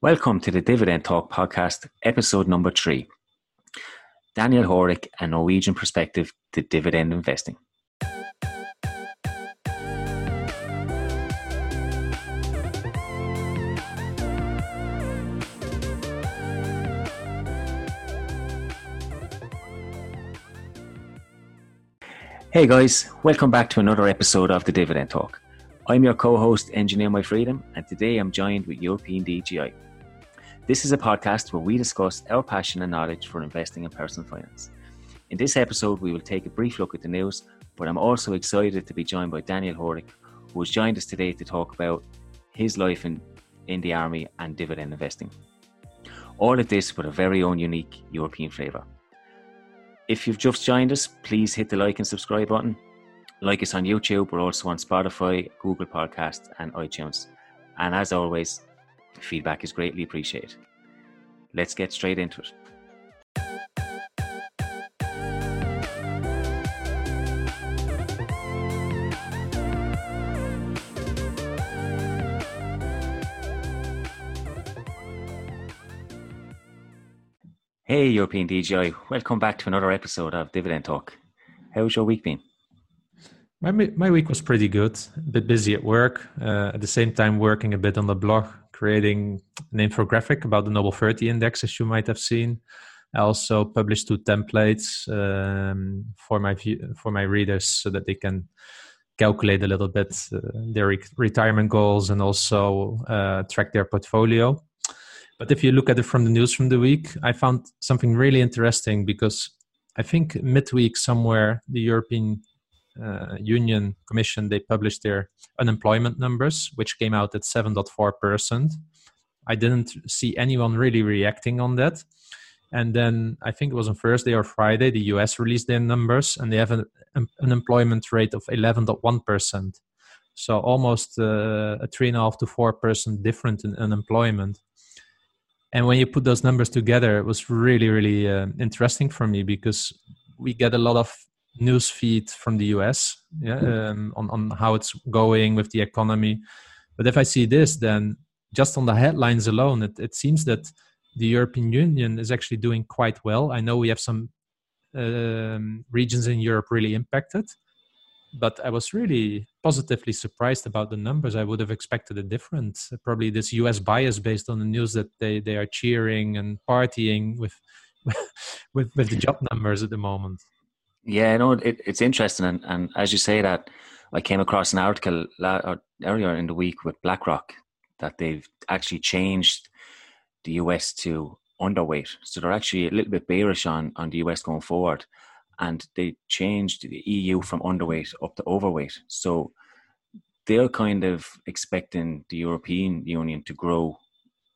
Welcome to the Dividend Talk podcast, episode number three. Daniel Horik, a Norwegian perspective to dividend investing. Hey guys, welcome back to another episode of the Dividend Talk. I'm your co host, Engineer My Freedom, and today I'm joined with European DGI. This is a podcast where we discuss our passion and knowledge for investing in personal finance. In this episode, we will take a brief look at the news, but I'm also excited to be joined by Daniel Horik, who has joined us today to talk about his life in, in the army and dividend investing. All of this with a very own unique European flavour. If you've just joined us, please hit the like and subscribe button. Like us on YouTube, we're also on Spotify, Google Podcasts, and iTunes. And as always, Feedback is greatly appreciated. Let's get straight into it. Hey, European DGI. Welcome back to another episode of Dividend Talk. How's your week been? My, my week was pretty good. A bit busy at work. Uh, at the same time, working a bit on the blog creating an infographic about the Noble 30 index, as you might have seen. I also published two templates um, for my for my readers so that they can calculate a little bit uh, their re- retirement goals and also uh, track their portfolio. But if you look at it from the news from the week, I found something really interesting because I think midweek somewhere the European uh, Union Commission they published their unemployment numbers, which came out at 7.4 percent. I didn't see anyone really reacting on that. And then I think it was on Thursday or Friday, the US released their numbers and they have an unemployment rate of 11.1%. So almost uh, a three and a half to four percent different in unemployment. And when you put those numbers together, it was really, really uh, interesting for me because we get a lot of news feed from the US yeah, um, on, on how it's going with the economy. But if I see this, then just on the headlines alone, it, it seems that the European Union is actually doing quite well. I know we have some um, regions in Europe really impacted, but I was really positively surprised about the numbers. I would have expected a different, probably this US bias based on the news that they, they are cheering and partying with, with, with the job numbers at the moment. Yeah, no, it, it's interesting, and, and as you say that, I came across an article uh, earlier in the week with BlackRock that they've actually changed the US to underweight, so they're actually a little bit bearish on on the US going forward, and they changed the EU from underweight up to overweight. So they're kind of expecting the European Union to grow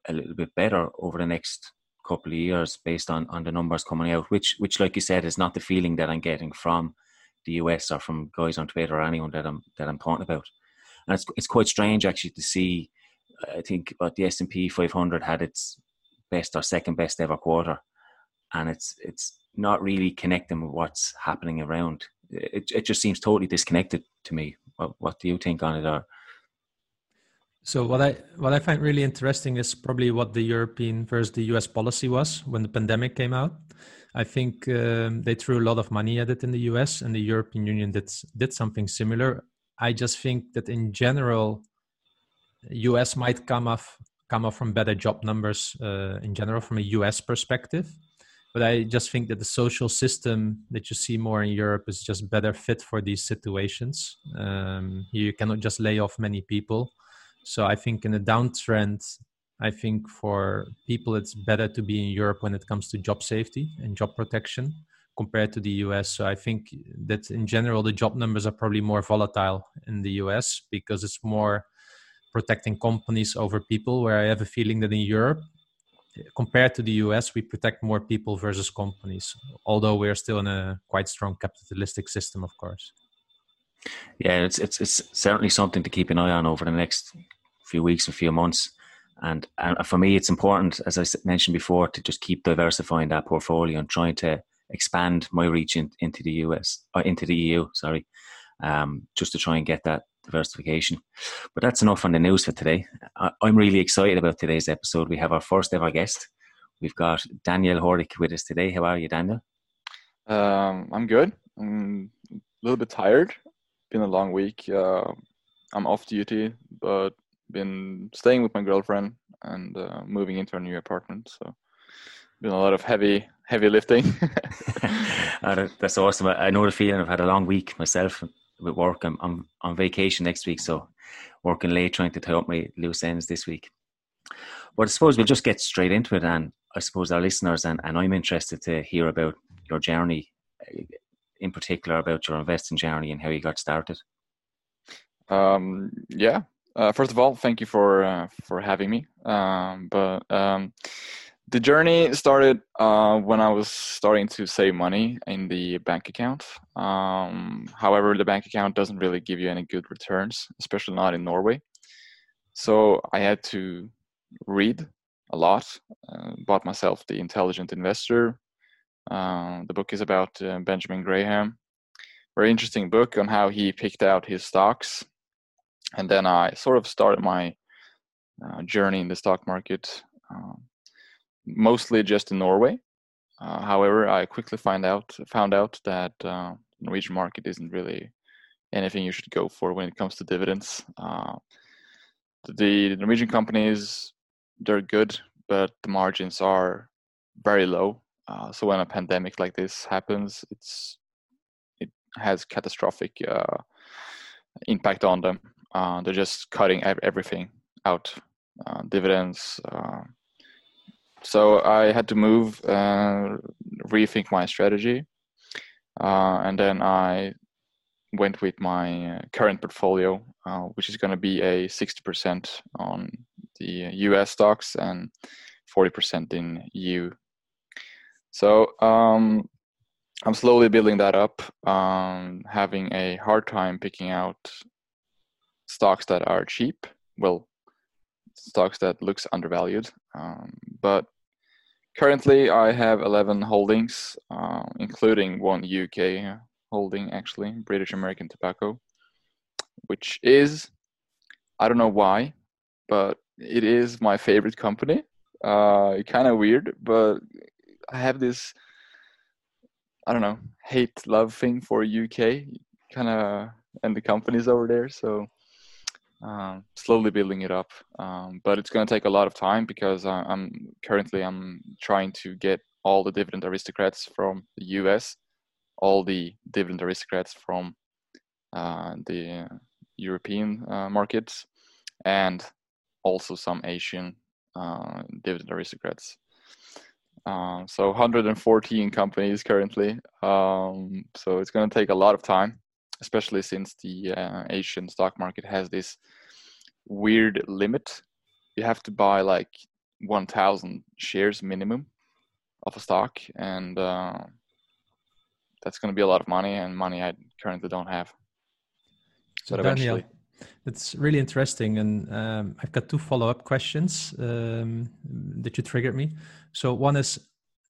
a little bit better over the next couple of years based on, on the numbers coming out, which which like you said is not the feeling that I'm getting from the US or from guys on Twitter or anyone that I'm that I'm talking about. And it's it's quite strange actually to see. I think the S and P 500 had its best or second best ever quarter, and it's it's not really connecting with what's happening around. It it just seems totally disconnected to me. What, what do you think on it? Or so what I what I find really interesting is probably what the European versus the US policy was when the pandemic came out. I think um, they threw a lot of money at it in the US, and the European Union did did something similar. I just think that in general, US might come off come off from better job numbers uh, in general from a US perspective. But I just think that the social system that you see more in Europe is just better fit for these situations. Um, you cannot just lay off many people so I think in a downtrend, I think for people it's better to be in Europe when it comes to job safety and job protection compared to the US. So I think that in general the job numbers are probably more volatile in the US because it's more protecting companies over people. Where I have a feeling that in Europe, compared to the US, we protect more people versus companies, although we're still in a quite strong capitalistic system, of course. Yeah, it's it's it's certainly something to keep an eye on over the next few weeks or few months. And, and for me, it's important, as I mentioned before, to just keep diversifying that portfolio and trying to expand my reach in, into the US or into the EU. Sorry, um, just to try and get that diversification. But that's enough on the news for today. I'm really excited about today's episode. We have our first ever guest. We've got Daniel Hordick with us today. How are you, Daniel? Um, I'm good. I'm a little bit tired. Been a long week. Uh, I'm off duty, but been staying with my girlfriend and uh, moving into a new apartment. So been a lot of heavy heavy lifting. That's awesome. I know the feeling. I've had a long week myself with work. I'm, I'm on vacation next week, so working late trying to tie up my loose ends this week. But I suppose we'll just get straight into it, and I suppose our listeners and, and I'm interested to hear about your journey, in particular about your investing journey and how you got started. Um, yeah. Uh, first of all, thank you for uh, for having me. Um, but um, the journey started uh, when I was starting to save money in the bank account. Um, however, the bank account doesn't really give you any good returns, especially not in Norway. So I had to read a lot. Uh, bought myself The Intelligent Investor. Uh, the book is about uh, Benjamin Graham. Very interesting book on how he picked out his stocks. And then I sort of started my uh, journey in the stock market um, mostly just in Norway. Uh, however, I quickly find out found out that uh, Norwegian market isn't really anything you should go for when it comes to dividends. Uh, the Norwegian companies they're good, but the margins are very low. Uh, so when a pandemic like this happens, it's it has catastrophic uh, impact on them. Uh, they're just cutting everything out, dividends so I had to move, uh, rethink my strategy, uh, and then I went with my uh, current portfolio, uh, which is going to be a 60% on the U.S. stocks and 40% in EU. So um, I'm slowly building that up, um, having a hard time picking out stocks that are cheap. Well, stocks that looks undervalued. Um, but currently, I have 11 holdings, uh, including one UK holding, actually, British American Tobacco, which is, I don't know why, but it is my favorite company. Uh, kind of weird, but I have this, I don't know, hate love thing for UK, kind of, and the companies over there. So um, slowly building it up. Um, but it's going to take a lot of time because I, am currently I'm trying to get all the dividend aristocrats from the U.S., all the dividend aristocrats from uh, the European uh, markets, and also some Asian uh, dividend aristocrats. Uh, so 114 companies currently. Um, so it's going to take a lot of time especially since the uh, Asian stock market has this weird limit. You have to buy like 1,000 shares minimum of a stock, and uh, that's going to be a lot of money, and money I currently don't have. So but Daniel, it's really interesting, and um, I've got two follow-up questions um, that you triggered me. So one is,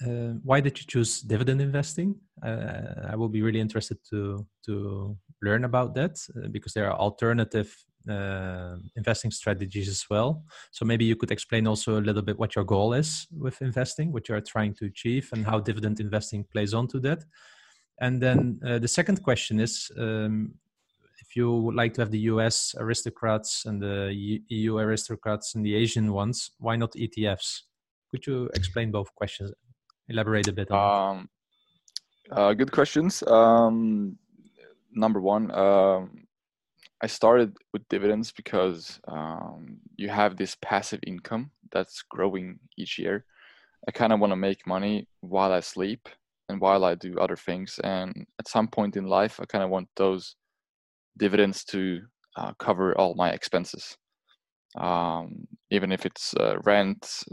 uh, why did you choose dividend investing? Uh, I will be really interested to to learn about that uh, because there are alternative uh, investing strategies as well. So maybe you could explain also a little bit what your goal is with investing, what you are trying to achieve, and how dividend investing plays onto that. And then uh, the second question is. Um, if you would like to have the US aristocrats and the EU aristocrats and the Asian ones, why not ETFs? Could you explain both questions? Elaborate a bit on um, uh, good questions. Um, number one, um, I started with dividends because um, you have this passive income that's growing each year. I kind of want to make money while I sleep and while I do other things. And at some point in life, I kind of want those dividends to uh, cover all my expenses, um, even if it's uh, rent,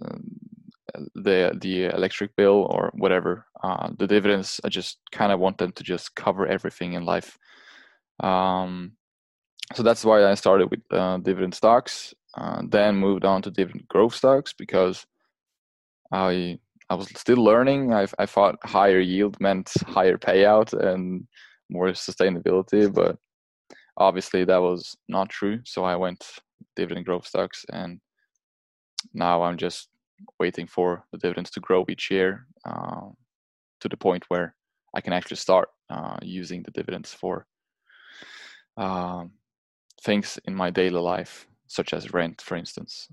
the the electric bill or whatever. Uh, the dividends, I just kind of want them to just cover everything in life. Um, so that's why I started with uh, dividend stocks, uh, then moved on to dividend growth stocks because I I was still learning. I I thought higher yield meant higher payout and more sustainability, but obviously that was not true. So I went dividend growth stocks, and now I'm just waiting for the dividends to grow each year uh, to the point where I can actually start uh, using the dividends for um, things in my daily life, such as rent, for instance.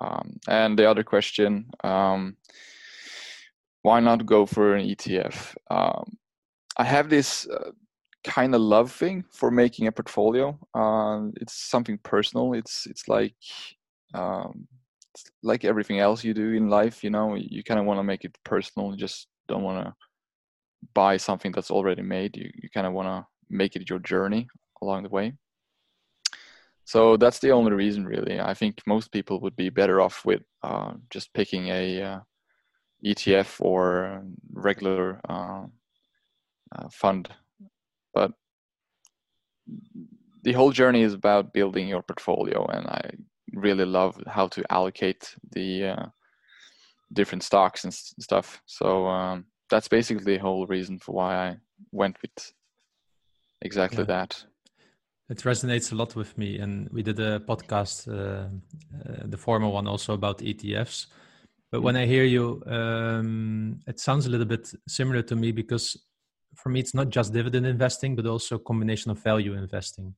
Um, and the other question um, why not go for an ETF? Um, I have this uh, kind of love thing for making a portfolio. Uh, it's something personal. It's it's like um, like everything else you do in life. You know, you kind of want to make it personal. You just don't want to buy something that's already made. You you kind of want to make it your journey along the way. So that's the only reason, really. I think most people would be better off with uh, just picking a uh, ETF or regular uh, uh, fund. But the whole journey is about building your portfolio, and I really love how to allocate the uh, different stocks and stuff. So um, that's basically the whole reason for why I went with exactly yeah. that. It resonates a lot with me, and we did a podcast, uh, uh, the former one, also about ETFs. But when I hear you, um, it sounds a little bit similar to me because for me, it's not just dividend investing, but also a combination of value investing.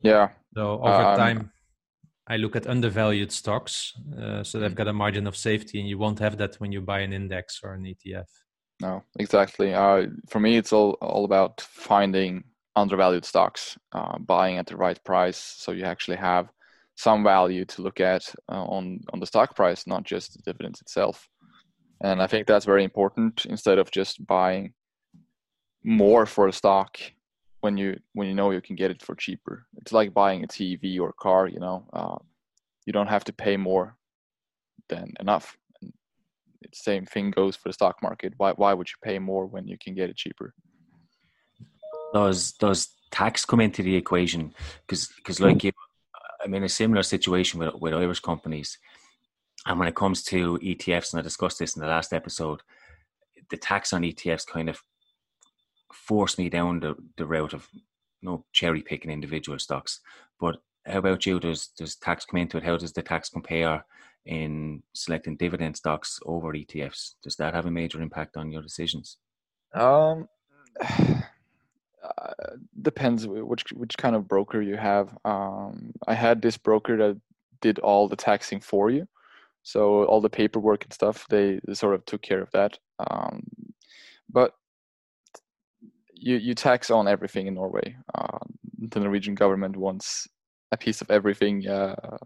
Yeah. So over um, time, I look at undervalued stocks, uh, so they've mm. got a margin of safety, and you won't have that when you buy an index or an ETF. No, exactly. Uh, for me, it's all all about finding undervalued stocks, uh, buying at the right price, so you actually have some value to look at uh, on on the stock price, not just the dividends itself. And I think that's very important. Instead of just buying more for a stock when you when you know you can get it for cheaper, it's like buying a TV or a car. You know, uh, you don't have to pay more than enough. And same thing goes for the stock market. Why why would you pay more when you can get it cheaper? does does tax come into the equation? Because because like you, I'm in a similar situation with with Irish companies, and when it comes to ETFs, and I discussed this in the last episode, the tax on ETFs kind of forced me down the, the route of you know cherry picking individual stocks. But how about you? Does does tax come into it? How does the tax compare in selecting dividend stocks over ETFs? Does that have a major impact on your decisions? Um. Uh, depends which which kind of broker you have. Um, I had this broker that did all the taxing for you, so all the paperwork and stuff they sort of took care of that. Um, but you you tax on everything in Norway. Uh, the Norwegian government wants a piece of everything. Uh,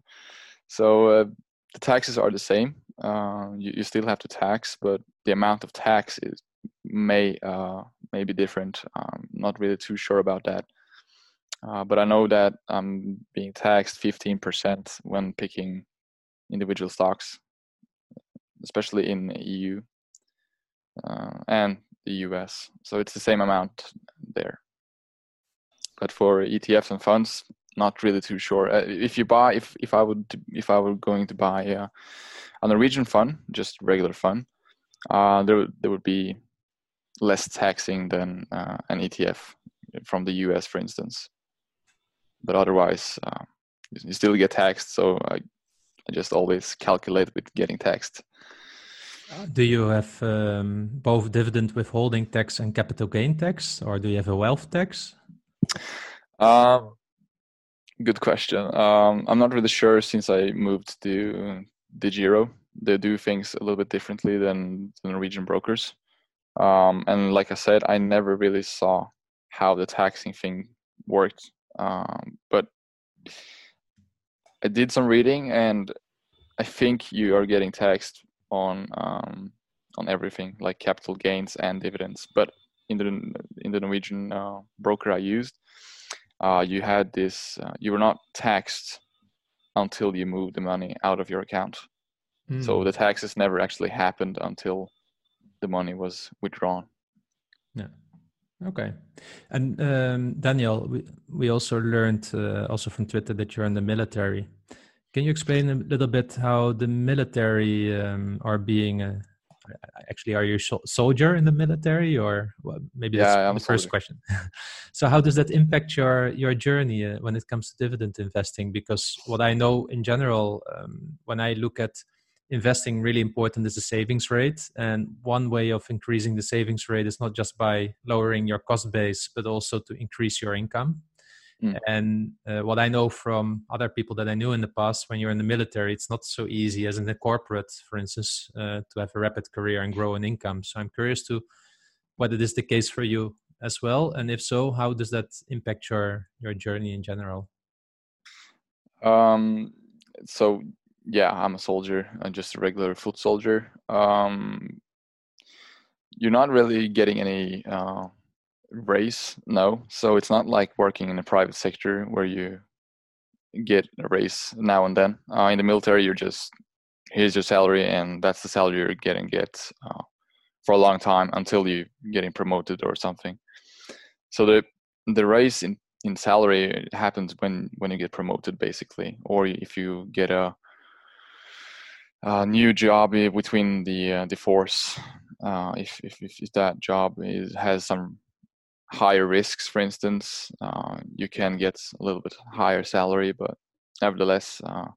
so uh, the taxes are the same. Uh, you, you still have to tax, but the amount of tax is may uh, may be different. I'm not really too sure about that. Uh, but I know that I'm being taxed 15% when picking individual stocks, especially in EU and the US. So it's the same amount there. But for ETFs and funds, not really too sure. Uh, if you buy, if if I would, if I were going to buy uh, a Norwegian fund, just regular fund, uh, there there would be less taxing than uh, an ETF from the US, for instance. But otherwise, uh, you still get taxed. So I, I just always calculate with getting taxed. Do you have um, both dividend withholding tax and capital gain tax, or do you have a wealth tax? Um, good question. Um, I'm not really sure since I moved to DEGIRO. They do things a little bit differently than the Norwegian brokers. Um, and like I said, I never really saw how the taxing thing worked. Um, but I did some reading, and I think you are getting taxed on um, on everything, like capital gains and dividends. But in the in the Norwegian uh, broker I used, uh, you had this. Uh, you were not taxed until you moved the money out of your account. Mm. So hmm. the taxes never actually happened until the money was withdrawn. Yeah. Okay. And um, Daniel, we, we also learned uh, also from Twitter that you're in the military. Can you explain a little bit how the military um, are being uh, actually are you a soldier in the military or well, maybe yeah, that's I'm the first question. So how does that impact your your journey uh, when it comes to dividend investing? Because what i know in general um, when i look at investing really important is the savings rate and one way of increasing the savings rate is not just by lowering your cost base but also to increase your income Mm. And uh, what I know from other people that I knew in the past, when you're in the military, it's not so easy as in the corporate, for instance, uh, to have a rapid career and grow an income. So I'm curious to whether this is the case for you as well, and if so, how does that impact your your journey in general? Um. So yeah, I'm a soldier, I'm just a regular foot soldier. Um, you're not really getting any. Uh, raise no. So it's not like working in the private sector where you get a raise now and then. Uh, in the military you're just here's your salary and that's the salary you're getting get uh, for a long time until you're getting promoted or something. So the the raise in in salary happens when when you get promoted basically. Or if you get a, a new job between the uh, the force uh, if, if if that job is has some higher risks, for instance, uh, you can get a little bit higher salary, but nevertheless, uh,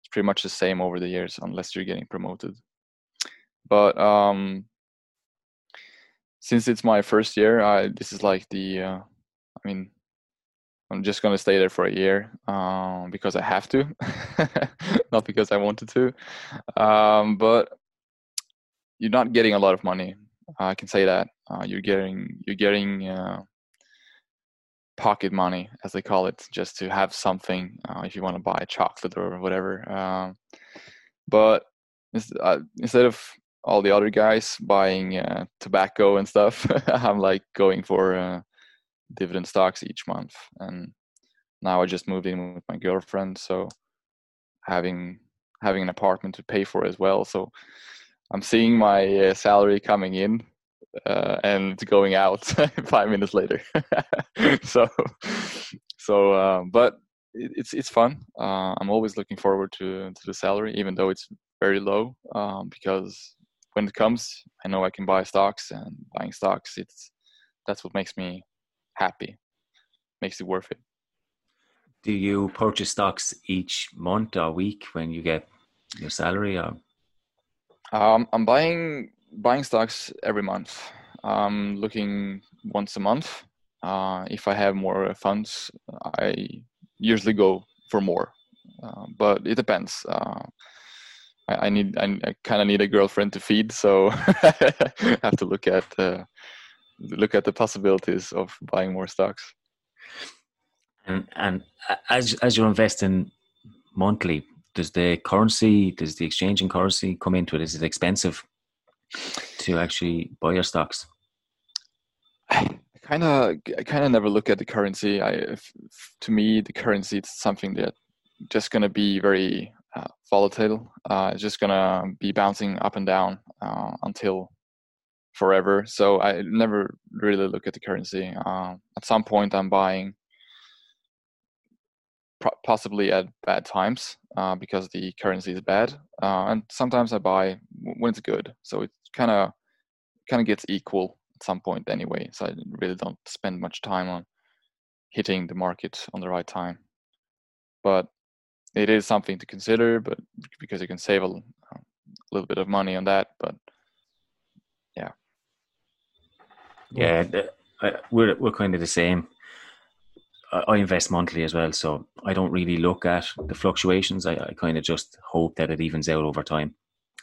it's pretty much the same over the years unless you're getting promoted. But um, since it's my first year, I, this is like the, uh, I mean, I'm just gonna stay there for a year um, because I have to, not because I wanted to. Um, but you're not getting a lot of money I can say that uh, you're getting you're getting uh, pocket money, as they call it, just to have something uh, if you want to buy chocolate or whatever. Um, but uh, instead of all the other guys buying uh, tobacco and stuff, I'm like going for dividend stocks each month. And now I just moved in with my girlfriend, so having having an apartment to pay for as well. So I'm seeing my uh, salary coming in uh, and going out five minutes later. so, so, uh, but it, it's it's fun. Uh, I'm always looking forward to to the salary, even though it's very low, um, because when it comes, I know I can buy stocks, and buying stocks, it's that's what makes me happy, makes it worth it. Do you purchase stocks each month or week when you get your salary, or um, I'm buying buying stocks every month. I'm looking once a month. Uh, if I have more funds, I usually go for more, uh, but it depends. Uh, I, I, need I, I kind of need a girlfriend to feed, so I have to look at uh, look at the possibilities of buying more stocks. And and as as you're investing monthly, does the currency, does the exchange in currency come into it? Is it expensive to actually buy your stocks? I kind of, I kind of never look at the currency. I, if, to me, the currency is something that just going to be very uh, volatile. Uh, it's just going to be bouncing up and down uh, until forever. So I never really look at the currency. Uh, at some point, I'm buying possibly at bad times uh, because the currency is bad, uh, and sometimes I buy when it's good. So it kind of kind of gets equal at some point anyway. So I really don't spend much time on hitting the market on the right time. But it is something to consider, but because you can save a, a little bit of money on that. But yeah, yeah, we're we're kind of the same. I invest monthly as well, so I don't really look at the fluctuations. I, I kind of just hope that it evens out over time.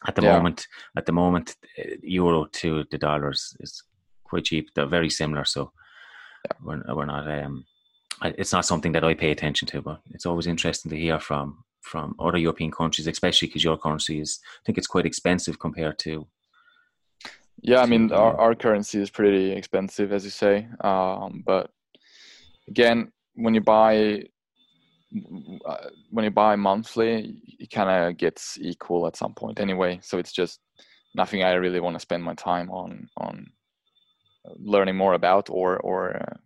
At the yeah. moment, at the moment, uh, euro to the dollars is quite cheap. They're very similar, so yeah. we're we're not. Um, it's not something that I pay attention to, but it's always interesting to hear from from other European countries, especially because your currency is. I think it's quite expensive compared to. Yeah, I mean, our, our currency is pretty expensive, as you say. Um, but again, when you buy when you buy monthly, it kind of gets equal at some point anyway. So it's just nothing I really want to spend my time on on learning more about or or uh,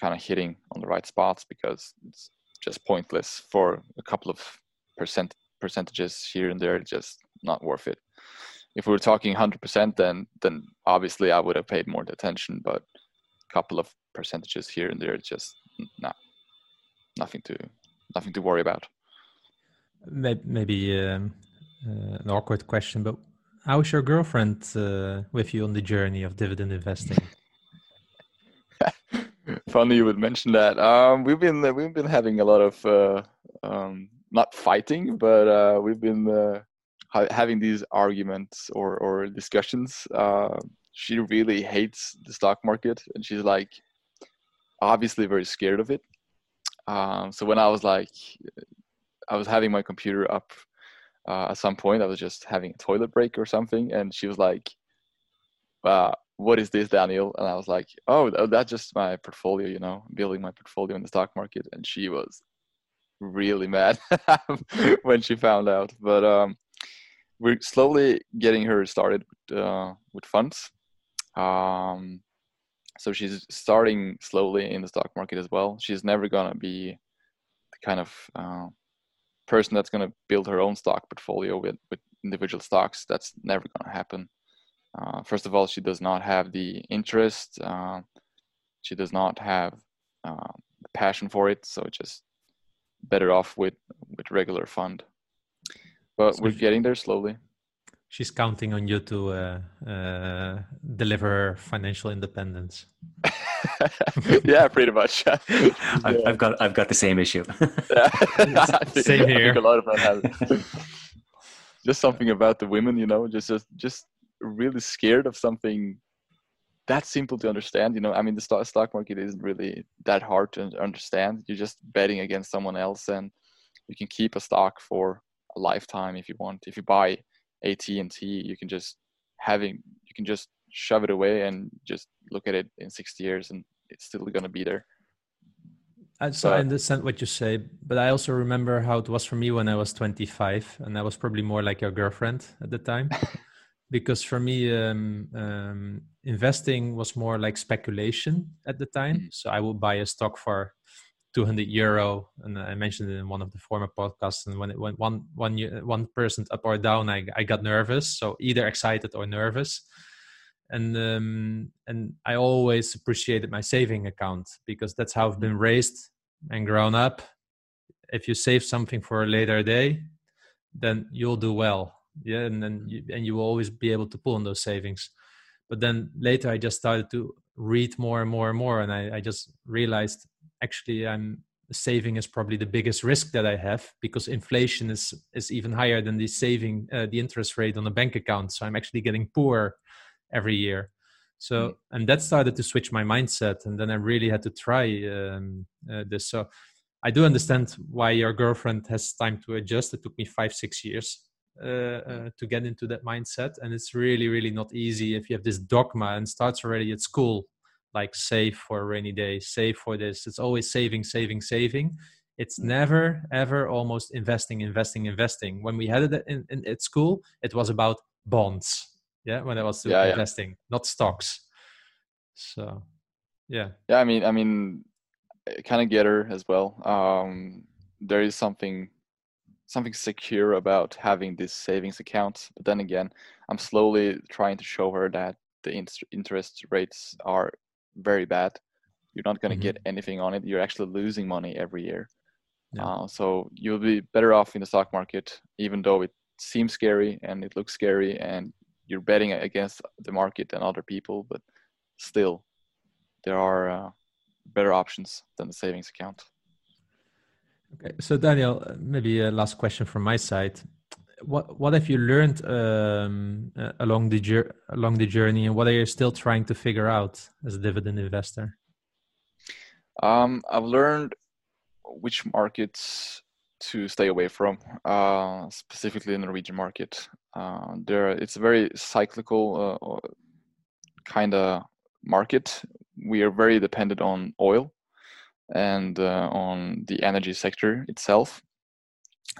kind of hitting on the right spots because it's just pointless for a couple of percent percentages here and there. Just not worth it. if we were talking 100%, then then obviously I would have paid more attention. But a couple of percentages here and there, just not nothing to nothing to worry about. Maybe um, uh, an awkward question, but how's your girlfriend uh, with you on the journey of dividend investing? Funny you would mention that. Um, we've been we've been having a lot of uh, um, not fighting, but uh, we've been uh, ha- having these arguments or or discussions. Uh, she really hates the stock market, and she's like obviously very scared of it. Um, so when I was like, I was having my computer up uh, at some point. I was just having a toilet break or something, and she was like, uh, "What is this, Daniel?" And I was like, "Oh, that's just my portfolio. You know, building my portfolio in the stock market." And she was really mad when she found out. But um, we're slowly getting her started with, uh, with funds. Um, so she's starting slowly in the stock market as well. She's never gonna be the kind of uh, person that's gonna build her own stock portfolio with with individual stocks. That's never gonna happen. Uh, first of all, she does not have the interest. Uh, she does not have uh, the passion for it. So it's just better off with with regular fund. But so we're getting there slowly she's counting on you to uh, uh, deliver financial independence. yeah, pretty much. I've, yeah. I've, got I've got the same issue. same here. a lot of them have just something about the women, you know, just just just really scared of something that simple to understand. You know, I mean, the stock stock market isn't really that hard to understand. You're just betting against someone else, and you can keep a stock for a lifetime if you want. If you buy AT&T, you can just having you can just shove it away and just look at it in 60 years and it's still going to be there. And so but, I understand what you say, but I also remember how it was for me when I was 25, and I was probably more like your girlfriend at the time, because for me, um, um, investing was more like speculation at the time. Mm-hmm. So I would buy a stock for 200 euro and i mentioned it in one of the former podcasts and when it went one one one percent up or down i, I got nervous so either excited or nervous. And um, and i always appreciated my saving account because that's how i've been raised and grown up. If you save something for a later day then you'll do well. Yeah and then you, and you will always be able to pull on those savings. But then later i just started to read more and more and more and i, I just realized actually i'm saving is probably the biggest risk that i have because inflation is is even higher than the saving uh, the interest rate on a bank account. So i'm actually getting poor every year. So mm. and that started to switch my mindset and then i really had to try um, uh, this. So i do understand why your girlfriend has time to adjust. It took me five six years uh, uh, to get into that mindset and it's really really not easy if you have this dogma and starts already at school like save for a rainy day, save for this. It's always saving, saving, saving. It's mm. never, ever almost investing, investing, investing. When we had it in, in at school, it was about bonds. Yeah, when I was yeah, investing, yeah. not stocks. So, yeah. Yeah, I mean, I mean, kind of get her as well. Um, there is something something secure about having this savings account but then again i'm slowly trying to show her that the interest rates are very bad. You're not going to mm-hmm. get anything on it. You're actually losing money every year. Yeah. Uh, so you'll be better off in the stock market, even though it seems scary and it looks scary, and you're betting against the market and other people. But still, there are uh, better options than the savings account. Okay, so Daniel, maybe a last question from my side what what have you learned um, uh, along the along the journey, and what are you still trying to figure out as a dividend investor? Um, I've learned which markets to stay away from, uh, specifically the Norwegian market. Uh, there, it's a very cyclical uh, kind of market. We are very dependent on oil and uh, on the energy sector itself.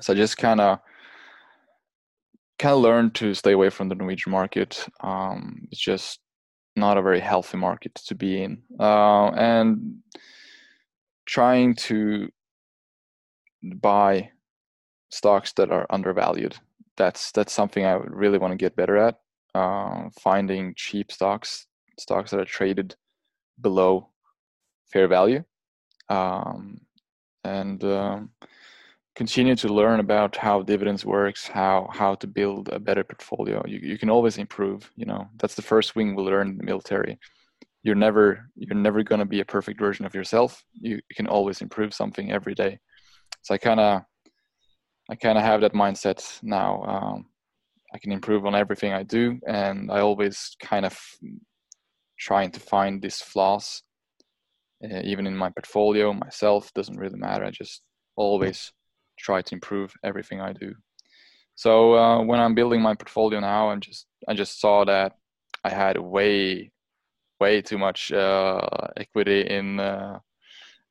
So just kind of kind of learned to stay away from the Norwegian market. Um, it's just not a very healthy market to be in, uh, and trying to buy stocks that are undervalued. That's that's something I really want to get better at. uh, finding cheap stocks, stocks that are traded below fair value, um, and um, continue to learn about how dividends works, how how to build a better portfolio. You you can always improve. You know that's the first thing we learn in the military. You're never you're never gonna be a perfect version of yourself. You, you can always improve something every day. So I kind of I kind of have that mindset now. Um, I can improve on everything I do, and I always kind of trying to find these flaws, uh, even in my portfolio myself. Doesn't really matter. I just always try to improve everything I do. So uh, when I'm building my portfolio now, I'm just I just saw that I had way way too much uh, equity in uh,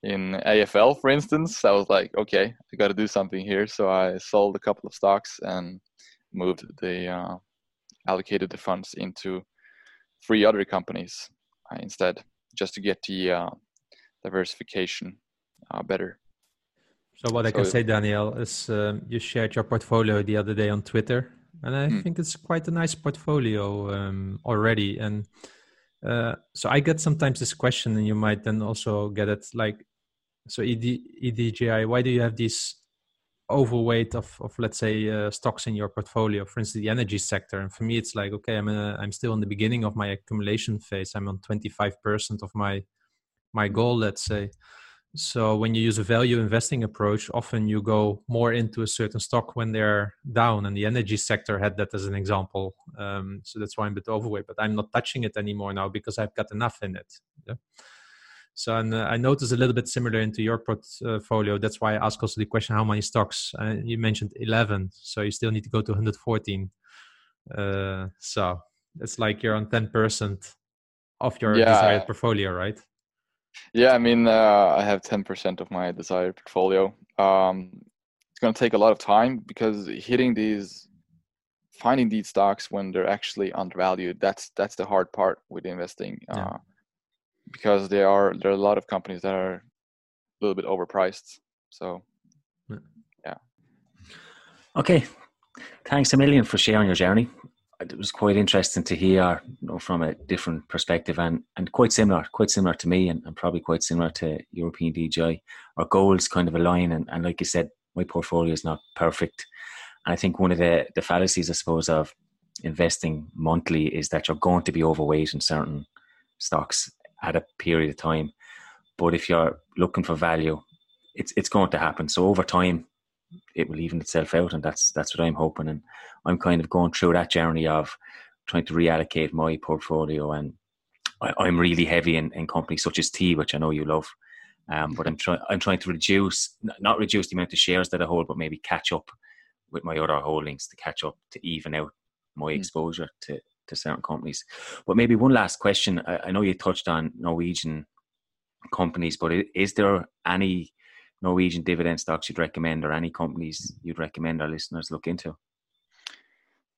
in AFL, for instance. I was like, okay, I got to do something here. So I sold a couple of stocks and moved the uh, allocated the funds into three other companies uh, instead, just to get the uh, diversification better. So what I can say, Daniel, is um, you shared your portfolio the other day on Twitter, and I mm. think it's quite a nice portfolio um, already. And uh, so I get sometimes this question, and you might then also get it like, so ED, EDGI, why do you have these overweight of, of let's say uh, stocks in your portfolio? For instance, the energy sector. And for me, it's like, okay, I'm a, I'm still in the beginning of my accumulation phase. I'm on 25% of my my goal, let's say. So when you use a value investing approach, often you go more into a certain stock when they're down, and the energy sector had that as an example. Um, so that's why I'm a bit overweight, but I'm not touching it anymore now because I've got enough in it. Yeah? So and, uh, I noticed a little bit similar into your portfolio. That's why I asked also the question: How many stocks? Uh, you mentioned 11, so you still need to go to 114. Uh, so it's like you're on 10% of your yeah. desired portfolio, right? Yeah, I mean, uh, I have 10% of my desired portfolio. Um, it's going to take a lot of time because hitting these, finding these stocks when they're actually undervalued, that's that's the hard part with investing. Yeah. Uh, because there are there are a lot of companies that are a little bit overpriced. So, yeah. Okay, thanks a million for sharing your journey it was quite interesting to hear you know, from a different perspective and, and quite similar, quite similar to me and, and probably quite similar to European DGI. Our goals kind of align and, and like you said, my portfolio is not perfect. And I think one of the, the fallacies, I suppose, of investing monthly is that you're going to be overweight in certain stocks at a period of time. But if you're looking for value, it's it's going to happen. So over time, it will even itself out, and that's that's what I'm hoping. And I'm kind of going through that journey of trying to reallocate my portfolio, and I, am really heavy in, in companies such as tea, which I know you love. Um, but I'm trying I'm trying to reduce not reduce the amount of shares that I hold, but maybe catch up with my other holdings to catch up to even out my mm. exposure to to certain companies. But maybe one last question. I, I know you touched on Norwegian companies, but is there any Norwegian dividend stocks you'd recommend, or any companies you'd recommend our listeners look into?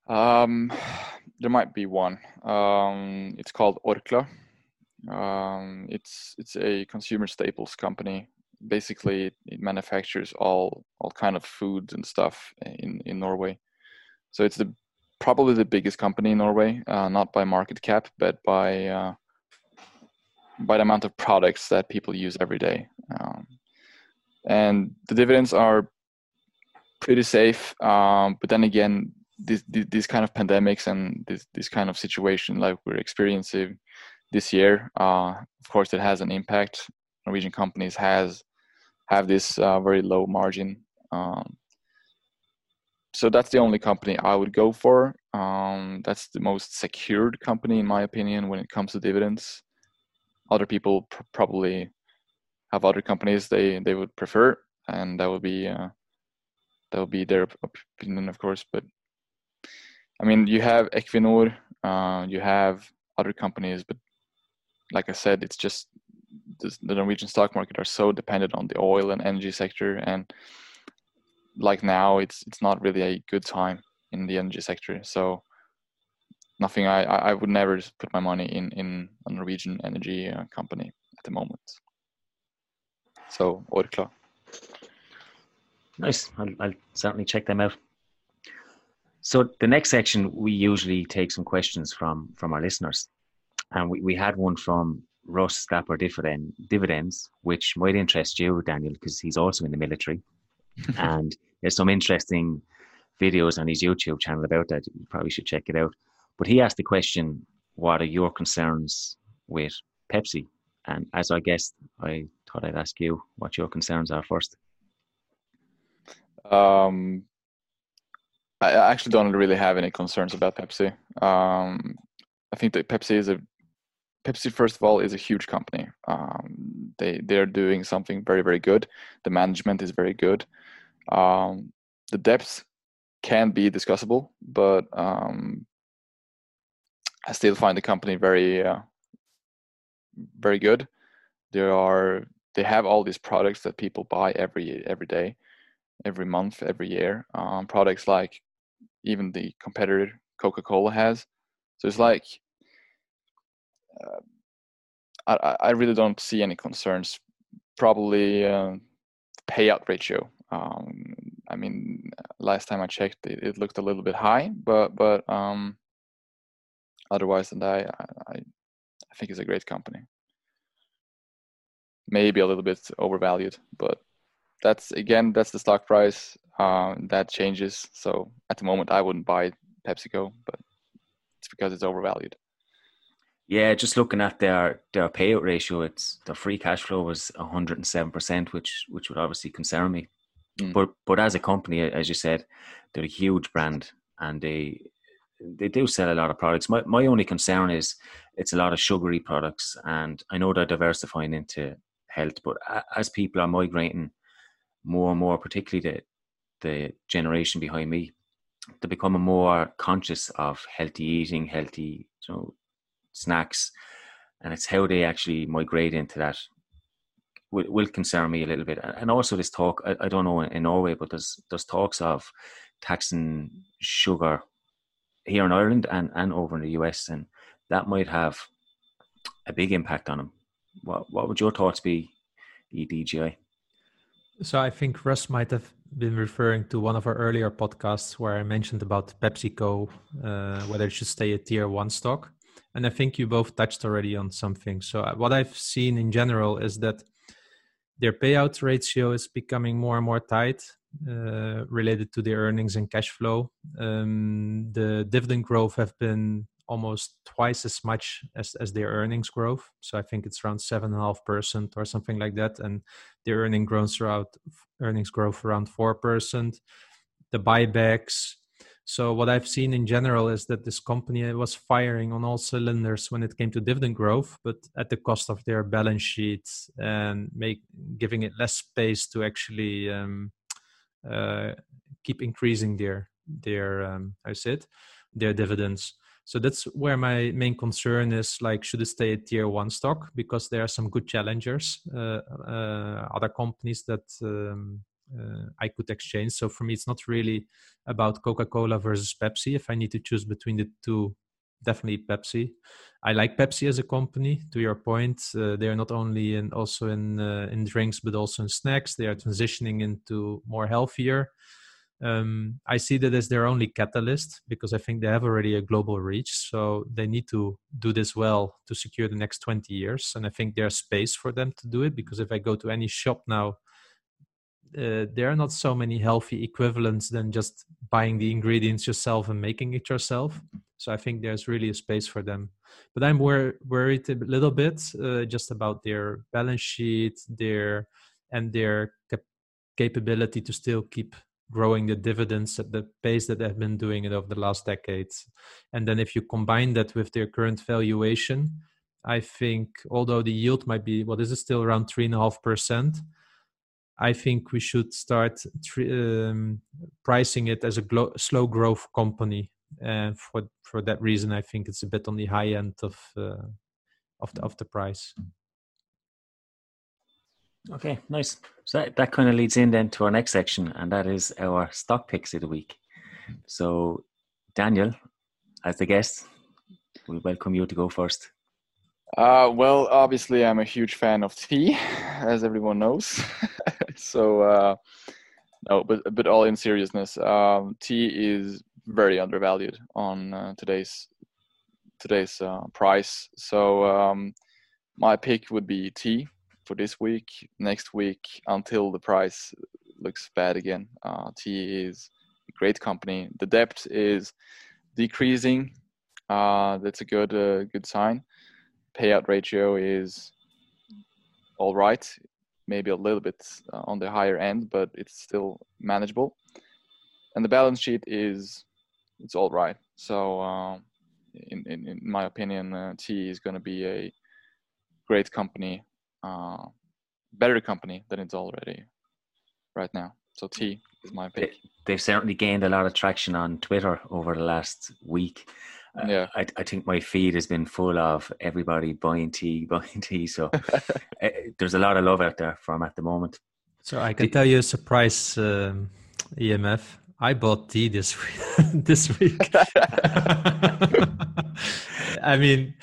Um, there might be one. Um, it's called Orkla. Um, it's it's a consumer staples company. Basically, it manufactures all all kind of foods and stuff in in Norway. So it's the probably the biggest company in Norway, uh, not by market cap, but by uh, by the amount of products that people use every day. And the dividends are pretty safe. Um, but then again, this, these kind of pandemics and this this kind of situation like we're experiencing this year, uh, of course, it has an impact. Norwegian companies has have this uh, very low margin. Um, so that's the only company I would go for. Um, that's the most secured company, in my opinion, when it comes to dividends. Other people pr- probably have other companies they they would prefer, and that would be uh, that would be their opinion, of course. But I mean, you have Equinor, uh, you have other companies, but like I said, it's just the Norwegian stock market are so dependent on the oil and energy sector, and like now, it's it's not really a good time in the energy sector. So nothing. I I would never put my money in in a Norwegian energy uh, company at the moment. So Orkla. Nice. I'll, I'll certainly check them out. So the next section, we usually take some questions from from our listeners, and we, we had one from Russ Stapper Dividend, Dividends, which might interest you, Daniel, because he's also in the military, and there's some interesting videos on his YouTube channel about that. You probably should check it out. But he asked the question, "What are your concerns with Pepsi?" And as I guessed, I thought I'd ask you what your concerns are first. Um, I actually don't really have any concerns about Pepsi. Um, I think that Pepsi is a Pepsi first of all is a huge company. Um, they they're doing something very very good. The management is very good. Um, the depths can be discussable, but um, I still find the company very uh, very good. There are they have all these products that people buy every every day, every month, every year. Um, products like even the competitor Coca-Cola has. So it's like uh, I, I really don't see any concerns. Probably uh, payout ratio. Um, I mean, last time I checked, it, it, looked a little bit high, but but um, otherwise than that, I, I, I think it's a great company. Maybe a little bit overvalued, but that's again that's the stock price um, that changes. So at the moment, I wouldn't buy PepsiCo, but it's because it's overvalued. Yeah, just looking at their their payout ratio, it's their free cash flow was 107 percent, which which would obviously concern me. Mm. But but as a company, as you said, they're a huge brand, and they they do sell a lot of products. My my only concern is it's a lot of sugary products, and I know they're diversifying into health, but as people are migrating more and more, particularly the the generation behind me, to become more conscious of healthy eating, healthy you know snacks, and it's how they actually migrate into that will, will concern me a little bit. And also this talk, I, I don't know in Norway, but there's there's talks of taxing sugar here in Ireland and, and over in the US, and that might have a big impact on them. What what would your thoughts be, EDGI? So I think Russ might have been referring to one of our earlier podcasts where I mentioned about PepsiCo, uh, whether it should stay a tier one stock. And I think you both touched already on something. So uh, what I've seen in general is that their payout ratio is becoming more and more tight uh, related to the earnings and cash flow. Um, the dividend growth have been almost twice as much as, as their earnings growth. So I think it's around seven and a half percent or something like that. And their earning growth around earnings growth around four percent. The buybacks. So what I've seen in general is that this company was firing on all cylinders when it came to dividend growth, but at the cost of their balance sheets and make giving it less space to actually um, uh, keep increasing their their um, is it their dividends. So that's where my main concern is like, should it stay a tier one stock? Because there are some good challengers, uh, uh, other companies that um, uh, I could exchange. So for me, it's not really about Coca Cola versus Pepsi. If I need to choose between the two, definitely Pepsi. I like Pepsi as a company. To your point, uh, they are not only in also in uh, in drinks but also in snacks. They are transitioning into more healthier um, I see that as their only catalyst because I think they have already a global reach. So they need to do this well to secure the next 20 years. And I think there's space for them to do it because if I go to any shop now, uh, there are not so many healthy equivalents than just buying the ingredients yourself and making it yourself. So I think there's really a space for them. But I'm wor- worried a little bit uh, just about their balance sheet, their and their cap- capability to still keep growing the dividends at the pace that they've been doing it over the last decades. And then if you combine that with their current valuation, I think although the yield might be well, this is still around three and a half percent, I think we should start um, pricing it as a glo- slow growth company. And for for that reason, I think it's a bit on the high end of uh, of the of the price. Okay, nice. So that, that kind of leads in then to our next section, and that is our stock picks of the week. So, Daniel, as the guest, we welcome you to go first. Uh, well, obviously, I'm a huge fan of tea, as everyone knows. so, uh, no, but but all in seriousness, um, tea is very undervalued on uh, today's today's uh, price. So um, my pick would be T for this week. Next week, until the price looks bad again, uh, T is a great company. The debt is decreasing. Uh, that's a good uh, good sign. Payout ratio is all right, maybe a little bit uh, on the higher end, but it's still manageable. And the balance sheet is it's all right. So um, in, in, in my opinion, uh, T is going to be a great company, uh, better company than it's already right now. So T is my pick. They've certainly gained a lot of traction on Twitter over the last week. Uh, yeah, I, I think my feed has been full of everybody buying T, buying T. So uh, there's a lot of love out there for them at the moment. So I can tell you a surprise, um, EMF. I bought T this week. this week. I mean,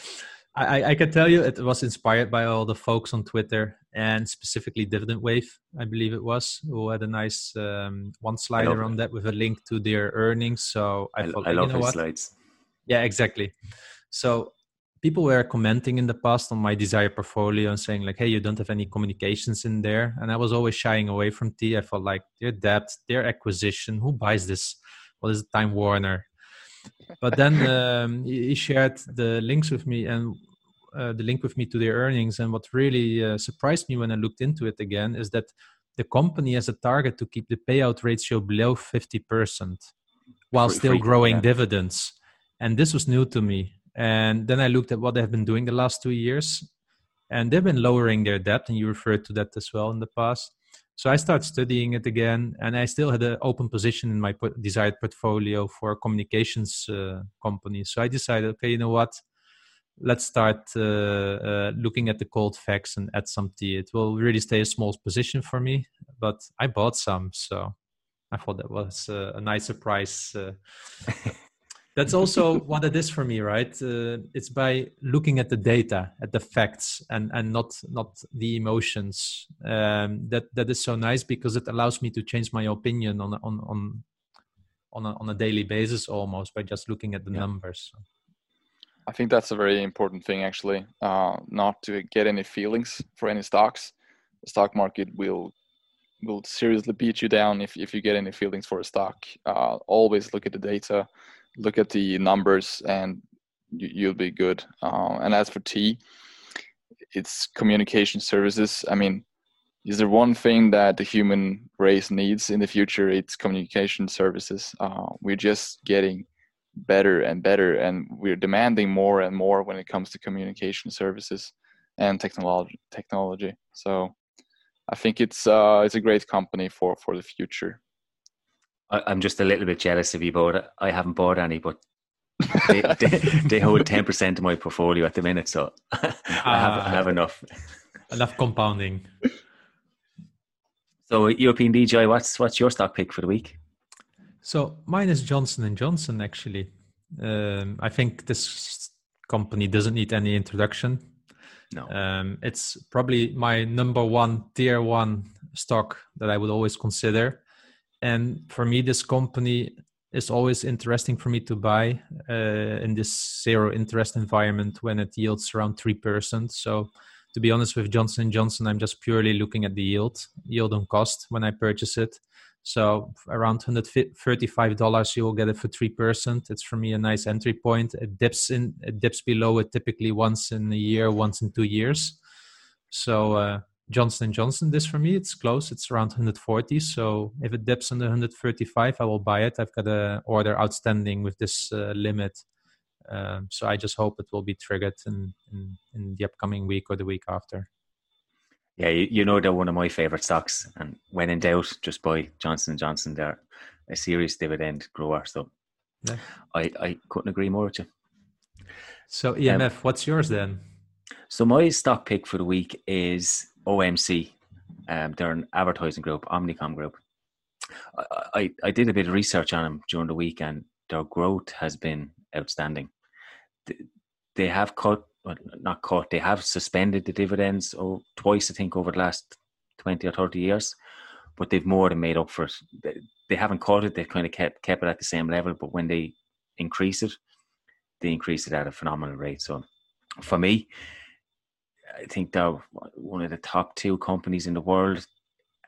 I, I can tell you it was inspired by all the folks on Twitter and specifically Dividend Wave, I believe it was, who had a nice um, one slider on that with a link to their earnings. So I, I, thought, I love you know his what? slides. Yeah, exactly. So people were commenting in the past on my desire portfolio and saying like, "Hey, you don't have any communications in there," and I was always shying away from T. I felt like their debt, their acquisition, who buys this? What is it, Time Warner? But then um, he shared the links with me and uh, the link with me to their earnings. And what really uh, surprised me when I looked into it again is that the company has a target to keep the payout ratio below fifty percent while Free- still free- growing yeah. dividends. And this was new to me. And then I looked at what they've been doing the last two years, and they've been lowering their debt. And you referred to that as well in the past. So I started studying it again, and I still had an open position in my desired portfolio for communications uh, company. So I decided, okay, you know what? Let's start uh, uh, looking at the cold facts and add some T. It will really stay a small position for me, but I bought some, so I thought that was uh, a nice surprise. That's also what it is for me right uh, it's by looking at the data at the facts and and not not the emotions um, that that is so nice because it allows me to change my opinion on on on on a, on a daily basis almost by just looking at the Yeah. numbers I think that's a very important thing actually. Uh, not to get any feelings for any stocks. The stock market will will seriously beat you down if, if you get any feelings for a stock. Uh, always look at the data, look at the numbers, and you, you'll be good. Uh, and as for T, it's communication services. I mean, is there one thing that the human race needs in the future? It's communication services. Uh, we're just getting better and better and we're demanding more and more when it comes to communication services and technology technology so i think it's uh it's a great company for for the future I, I'm just a little bit jealous of you, but I haven't bought any, but they, they, they hold ten percent of my portfolio at the minute, so I have I have Ah. enough. enough compounding So European DGI, what's what's your stock pick for the week? So mine is Johnson and Johnson. Actually, um, I think this company doesn't need any introduction. No, Um, it's probably my number one tier one stock that I would always consider. And for me, this company is always interesting for me to buy uh, in this zero interest environment when it yields around three percent. So, to be honest with Johnson Johnson, I'm just purely looking at the yield, yield on cost when I purchase it. So around $135, you will get it for 3%. It's for me a nice entry point. It dips in, it dips below it typically once in a year, once in two years. So uh, Johnson and Johnson, this for me, it's close. It's around 140. So if it dips under 135, I will buy it. I've got a order outstanding with this uh, limit. Um, so I just hope it will be triggered in, in, in the upcoming week or the week after. yeah, you, you know they're one of my favorite stocks, and when in doubt, just buy Johnson and Johnson. They're a serious dividend grower, so Yeah. I I couldn't agree more with you. So EMF, what's yours then? So my stock pick for the week is OMC. Um, they're an advertising group, Omnicom Group. I, I, I did a bit of research on them during the week, and their growth has been outstanding. Th- They have cut, well, not cut, they have suspended the dividends oh, twice, I think, over the last 20 or 30 years. but they've more than made up for it. They, they haven't caught it; they've kind of kept kept it at the same level. But when they increase it, they increase it at a phenomenal rate. So, for me, I think they're one of the top two companies in the world.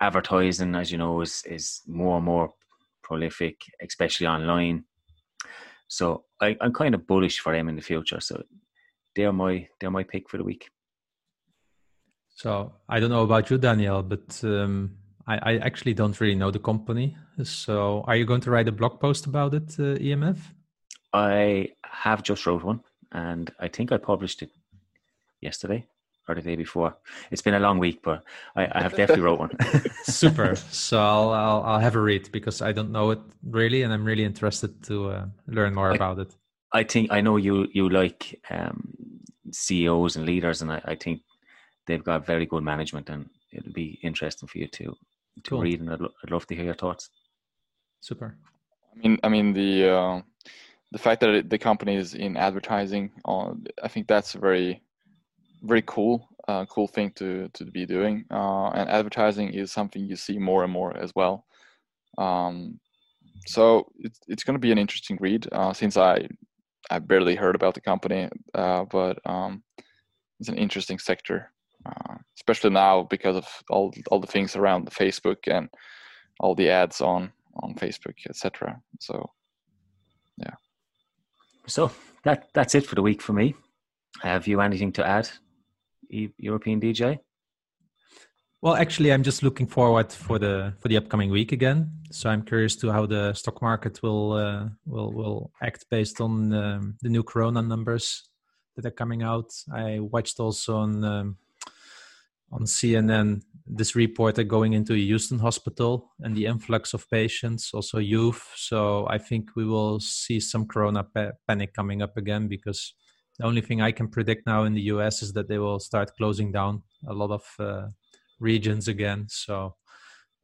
Advertising, as you know, is is more and more prolific, especially online. So I, I'm kind of bullish for them in the future. So they're my they're my pick for the week. So I don't know about you, Daniel, but um, I, I, actually don't really know the company. So are you going to write a blog post about it, uh, EMF? I have just wrote one, and I think I published it yesterday or the day before. It's been a long week, but I, I have definitely wrote one. Super. So I'll, I'll, I'll have a read because I don't know it really, and I'm really interested to uh, learn more I, about it. I think I know you you like um, CEOs and leaders, and I, I, think they've got very good management, and it'll be interesting for you to to cool. read, and I'd, I'd, love to hear your thoughts. Super. I mean, I mean the uh, the fact that the company is in advertising, uh, I think that's very very cool uh, cool thing to to be doing uh, and advertising is something you see more and more as well. Um, so it's, it's going to be an interesting read uh, since i i barely heard about the company uh, but um, it's an interesting sector uh, especially now because of all all the things around facebook and all the ads on on facebook etc so yeah. So that that's it for the week for me. Have you anything to add European DGI? Well, actually, I'm just looking forward for the for the upcoming week again. So I'm curious to how the stock market will uh, will will act based on um, the new Corona numbers that are coming out. I watched also on um, on CNN this reporter going into a Houston hospital and the influx of patients, also youth. So I think we will see some Corona pa- panic coming up again because the only thing I can predict now in the US is that they will start closing down a lot of uh, regions again. So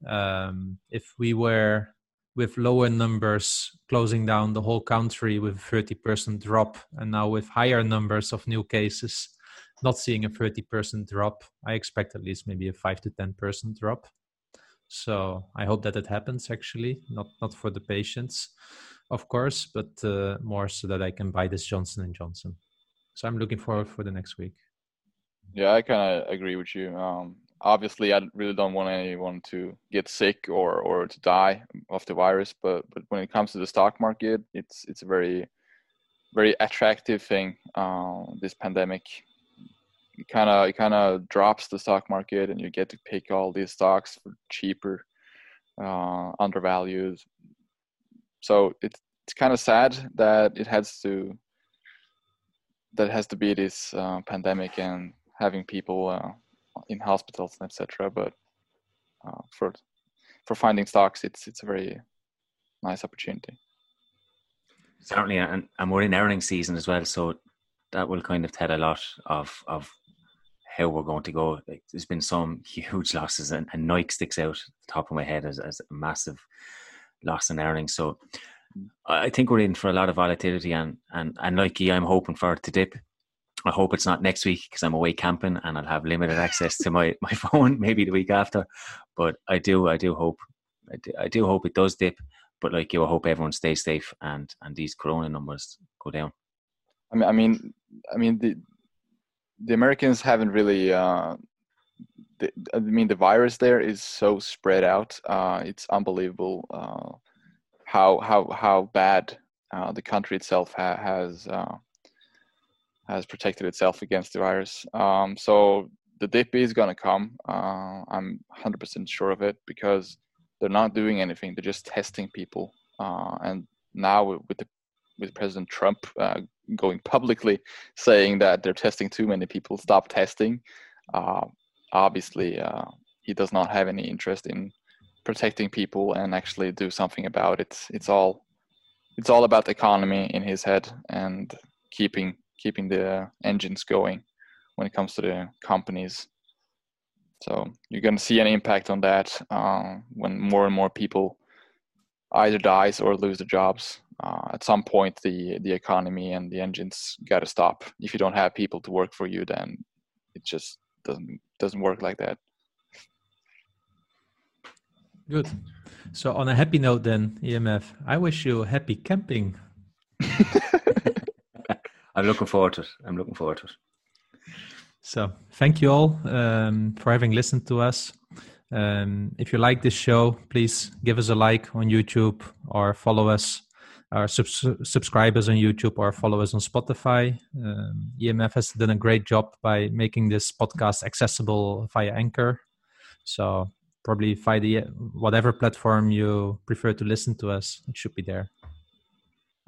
um, if we were with lower numbers closing down the whole country with a 30% drop, and now with higher numbers of new cases, not seeing a 30% drop, I expect at least maybe a 5 to 10% drop. So I hope that it happens actually, not not for the patients, of course, but uh, more so that I can buy this Johnson and Johnson so I'm looking forward for the next week. Yeah, I kind of agree with you. Um, obviously, I really don't want anyone to get sick or or to die of the virus, but but when it comes to the stock market, it's it's a very very attractive thing. Uh, this pandemic, it kind of it kind of drops the stock market, and you get to pick all these stocks for cheaper, uh, undervalued. So it's it's kind of sad that it has to that has to be this uh, pandemic and having people uh, in hospitals and etc. But uh, for for finding stocks, it's it's a very nice opportunity. Certainly, and, and we're in earnings season as well, so that will kind of tell a lot of of how we're going to go. Like, there's been some huge losses, and, and Nike sticks out the top of my head as, as a massive loss in earnings. So I think we're in for a lot of volatility, and and and like you, I'm hoping for it to dip. I hope it's not next week because I'm away camping and I'll have limited access to my, my phone. Maybe the week after, but I do I do hope I do, I do hope it does dip. But like you, I hope everyone stays safe and and these Corona numbers go down. I mean, I mean, I mean the the Americans haven't really. Uh, the, I mean, the virus there is so spread out. Uh, it's unbelievable. Uh, how how how bad uh, the country itself ha- has uh, has protected itself against the virus. Um, so the dip is going to come. Uh, I'm 100% sure of it because they're not doing anything. They're just testing people. Uh, and now with the, with President Trump uh, going publicly saying that they're testing too many people, stop testing. Uh, obviously, he does not have any interest in protecting people and actually do something about it. It's all it's all about the economy in his head and keeping keeping the engines going when it comes to the companies. So you're going to see an impact on that uh, when more and more people either dies or lose their jobs. Uh, at some point, the the economy and the engines got to stop. If you don't have people to work for you, then it just doesn't doesn't work like that. Good. So on a happy note, then EMF, I wish you happy camping. I'm looking forward to it. I'm looking forward to it. So thank you all um, for having listened to us. Um, if you like this show, please give us a like on YouTube or follow us, or sub- subscribe us on YouTube or follow us on Spotify. Um, EMF has done a great job by making this podcast accessible via Anchor. So probably via the whatever platform you prefer to listen to us, it should be there.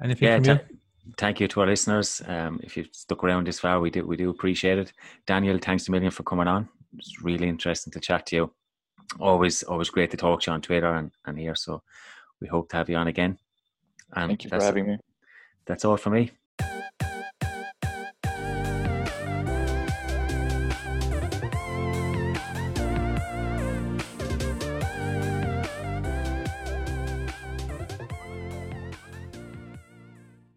Anything yeah, from you? thank you to our listeners. Um, if you've stuck around this far, we do we do appreciate it. Daniel, thanks a million for coming on. It's really interesting to chat to you. Always always great to talk to you on Twitter and, and here. So we hope to have you on again. And thank you for having me. That's all for me.